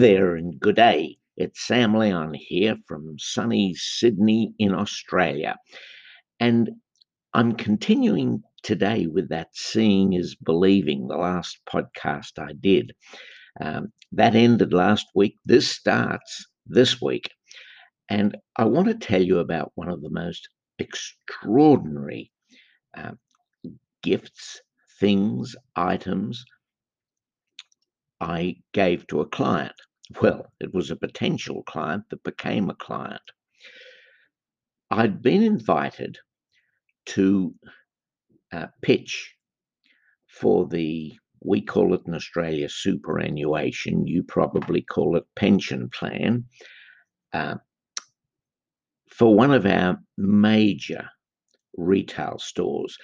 there and good day. It's Sam Leon here from sunny Sydney in Australia. And I'm continuing today with that seeing is believing, the last podcast I did. Um, that ended last week. This starts this week. And I want to tell you about one of the most extraordinary uh, gifts, things, items I gave to a client. Well, it was a potential client that became a client. I'd been invited to uh, pitch for the, we call it in Australia superannuation, you probably call it pension plan, uh, for one of our major retail stores.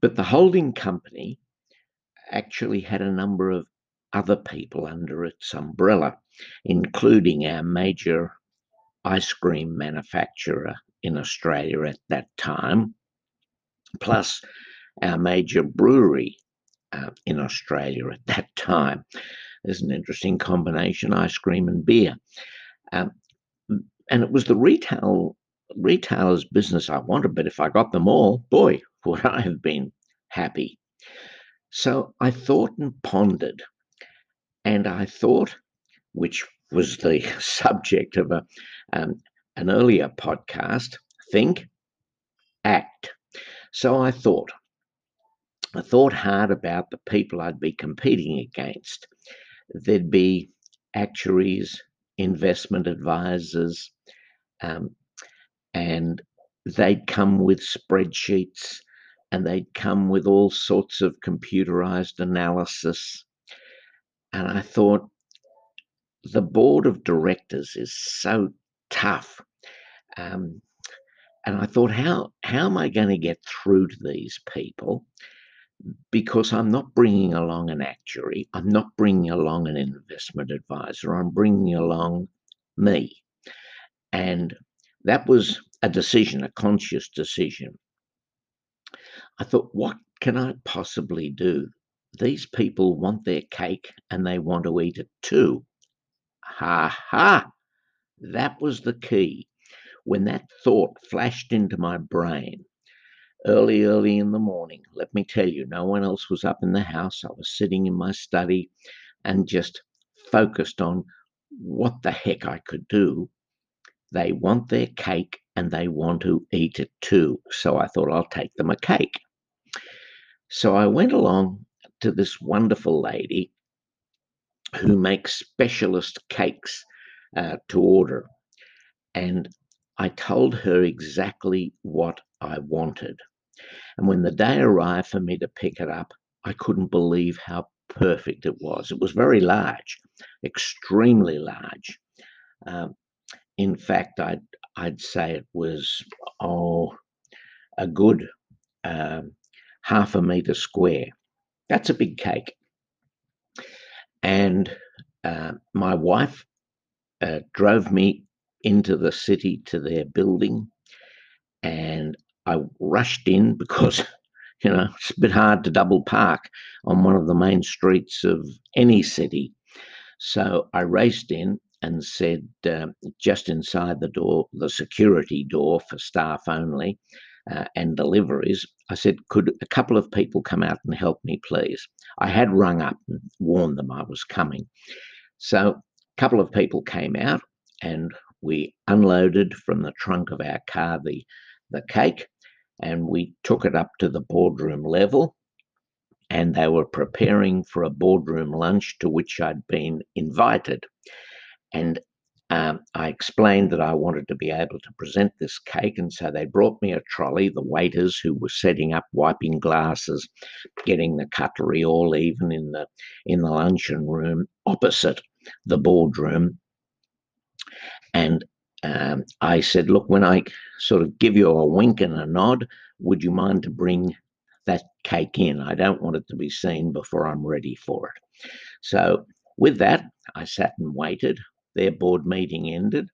But the holding company actually had a number of other people under its umbrella, including our major ice cream manufacturer in Australia at that time, plus our major brewery uh, in Australia at that time. There's an interesting combination ice cream and beer. Um, and it was the retail retailer's business I wanted, but if I got them all, boy, would I have been happy. So I thought and pondered and I thought, which was the subject of a, um, an earlier podcast, think, act. So I thought, I thought hard about the people I'd be competing against. There'd be actuaries, investment advisors, um, and they'd come with spreadsheets and they'd come with all sorts of computerized analysis and I thought, the board of directors is so tough. Um, and I thought, how how am I going to get through to these people? Because I'm not bringing along an actuary, I'm not bringing along an investment advisor, I'm bringing along me. And that was a decision, a conscious decision. I thought, what can I possibly do these people want their cake and they want to eat it too. Ha ha! That was the key. When that thought flashed into my brain, early, early in the morning, let me tell you, no one else was up in the house. I was sitting in my study and just focused on what the heck I could do. They want their cake and they want to eat it too. So I thought I'll take them a cake. So I went along to this wonderful lady who makes specialist cakes uh, to order. And I told her exactly what I wanted. And when the day arrived for me to pick it up, I couldn't believe how perfect it was. It was very large, extremely large. Um, in fact, I'd, I'd say it was, oh, a good um, half a meter square. That's a big cake. And uh, my wife uh, drove me into the city to their building, and I rushed in because, you know, it's a bit hard to double park on one of the main streets of any city. So I raced in and said, uh, just inside the door, the security door for staff only, uh, and deliveries, I said, Could a couple of people come out and help me, please? I had rung up and warned them I was coming. So a couple of people came out and we unloaded from the trunk of our car the, the cake and we took it up to the boardroom level. And they were preparing for a boardroom lunch to which I'd been invited. And um, I explained that I wanted to be able to present this cake, and so they brought me a trolley. The waiters who were setting up, wiping glasses, getting the cutlery all even in the in the luncheon room opposite the boardroom. And um, I said, "Look, when I sort of give you a wink and a nod, would you mind to bring that cake in? I don't want it to be seen before I'm ready for it." So with that, I sat and waited their board meeting ended.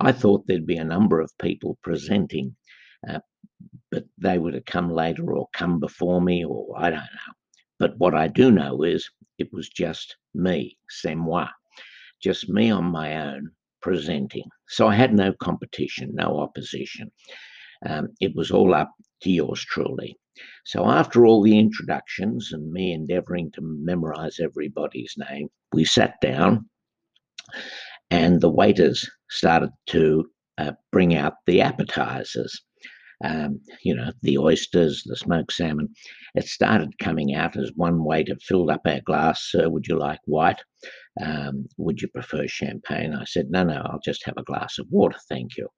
I thought there'd be a number of people presenting, uh, but they would have come later or come before me, or I don't know. But what I do know is it was just me, c'est moi. just me on my own presenting. So I had no competition, no opposition. Um, it was all up to yours truly. So after all the introductions and me endeavoring to memorize everybody's name, we sat down and the waiters started to uh, bring out the appetizers. Um, you know, the oysters, the smoked salmon. It started coming out as one waiter filled up our glass. Sir, would you like white? Um, would you prefer champagne? I said, no, no, I'll just have a glass of water, thank you.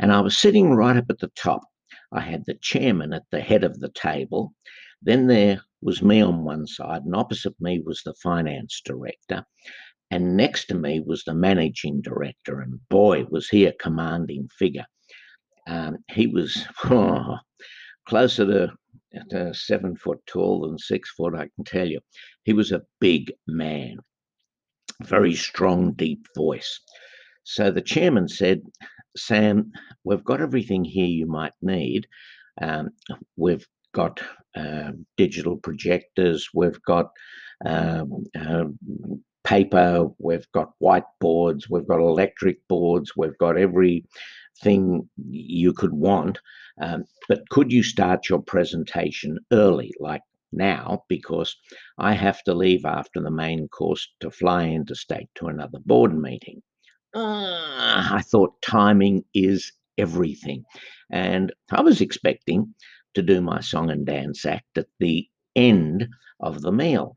And I was sitting right up at the top. I had the chairman at the head of the table. Then there was me on one side, and opposite me was the finance director. And next to me was the managing director, and boy, was he a commanding figure. Um, he was oh, closer to, to seven foot tall than six foot, I can tell you. He was a big man, very strong, deep voice. So the chairman said, Sam, we've got everything here you might need. Um, we've got uh, digital projectors, we've got um, uh, paper, we've got whiteboards, we've got electric boards, we've got everything you could want. Um, but could you start your presentation early, like now, because I have to leave after the main course to fly interstate to another board meeting? Uh, I thought timing is everything. And I was expecting to do my song and dance act at the end of the meal.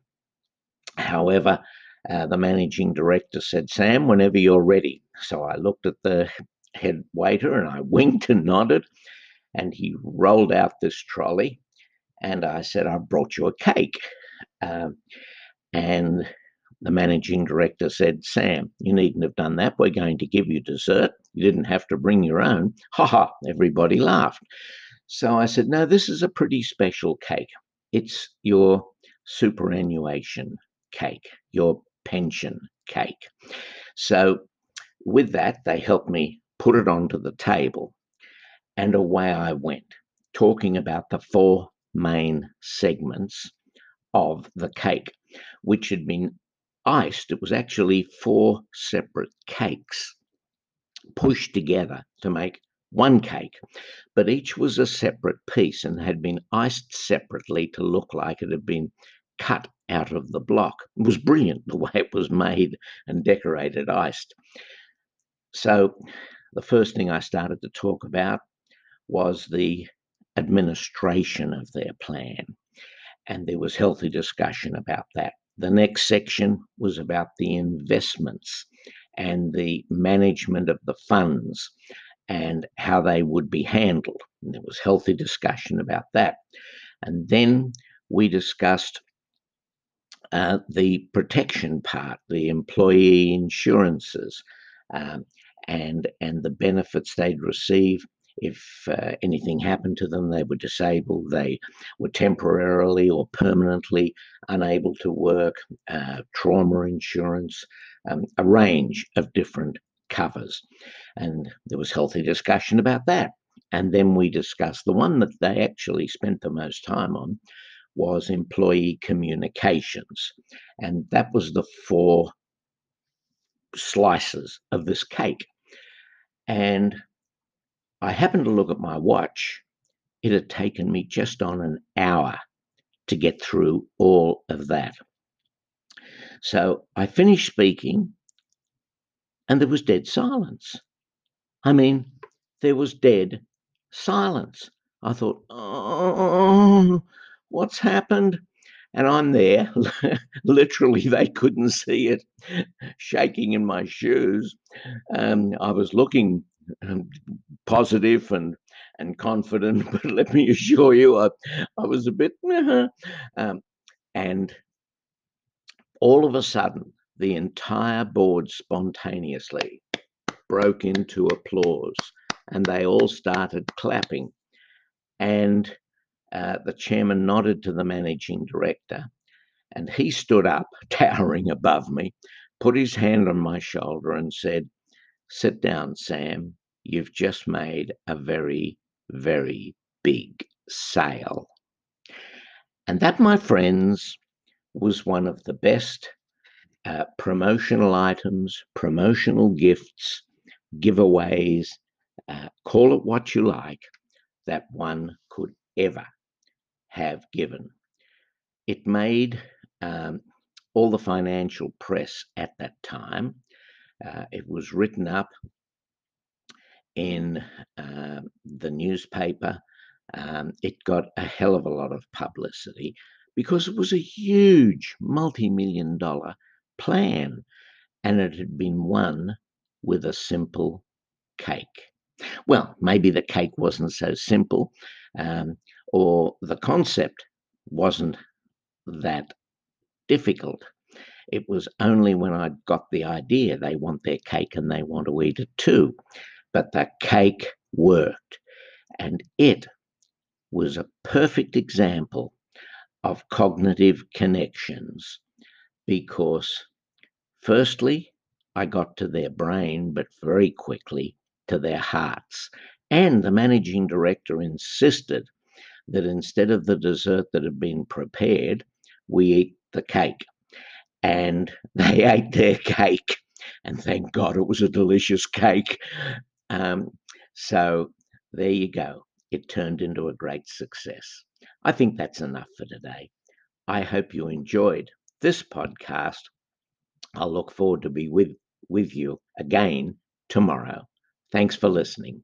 However, uh, the managing director said, Sam, whenever you're ready. So I looked at the head waiter and I winked and nodded. And he rolled out this trolley. And I said, I brought you a cake. Um, and the managing director said, Sam, you needn't have done that. We're going to give you dessert. You didn't have to bring your own. Ha ha, everybody laughed. So I said, No, this is a pretty special cake. It's your superannuation cake, your pension cake. So, with that, they helped me put it onto the table, and away I went, talking about the four main segments of the cake, which had been iced. It was actually four separate cakes pushed together to make one cake, but each was a separate piece and had been iced separately to look like it had been cut out of the block. It was brilliant the way it was made and decorated iced. So, the first thing I started to talk about was the administration of their plan. And there was healthy discussion about that. The next section was about the investments and the management of the funds and how they would be handled. And there was healthy discussion about that. And then we discussed uh, the protection part, the employee insurances, um, and and the benefits they'd receive if uh, anything happened to them. They were disabled. They were temporarily or permanently unable to work. Uh, trauma insurance, um, a range of different covers, and there was healthy discussion about that. And then we discussed the one that they actually spent the most time on was employee communications. And that was the four slices of this cake. And I happened to look at my watch. It had taken me just on an hour to get through all of that. So I finished speaking, and there was dead silence. I mean, there was dead silence. I thought, oh, what's happened? And I'm there, literally, they couldn't see it, shaking in my shoes. Um, I was looking um, positive and and confident, but let me assure you, I, I was a bit. Um, and all of a sudden, the entire board spontaneously broke into applause, and they all started clapping. And uh, the chairman nodded to the managing director, and he stood up, towering above me, put his hand on my shoulder, and said, Sit down, Sam. You've just made a very, very big sale. And that, my friends, was one of the best uh, promotional items, promotional gifts, giveaways, uh, call it what you like, that one could ever have given. It made um, all the financial press at that time. Uh, it was written up in uh, the newspaper. Um, it got a hell of a lot of publicity because it was a huge multi million dollar plan and it had been won with a simple cake. Well, maybe the cake wasn't so simple, um, or the concept wasn't that difficult. It was only when I got the idea they want their cake and they want to eat it too. But the cake worked. And it was a perfect example of cognitive connections because, firstly, I got to their brain, but very quickly to their hearts. And the managing director insisted that instead of the dessert that had been prepared, we eat the cake. And they ate their cake. And thank God it was a delicious cake. Um, so there you go. It turned into a great success. I think that's enough for today. I hope you enjoyed this podcast. I'll look forward to be with, with you again tomorrow. Thanks for listening.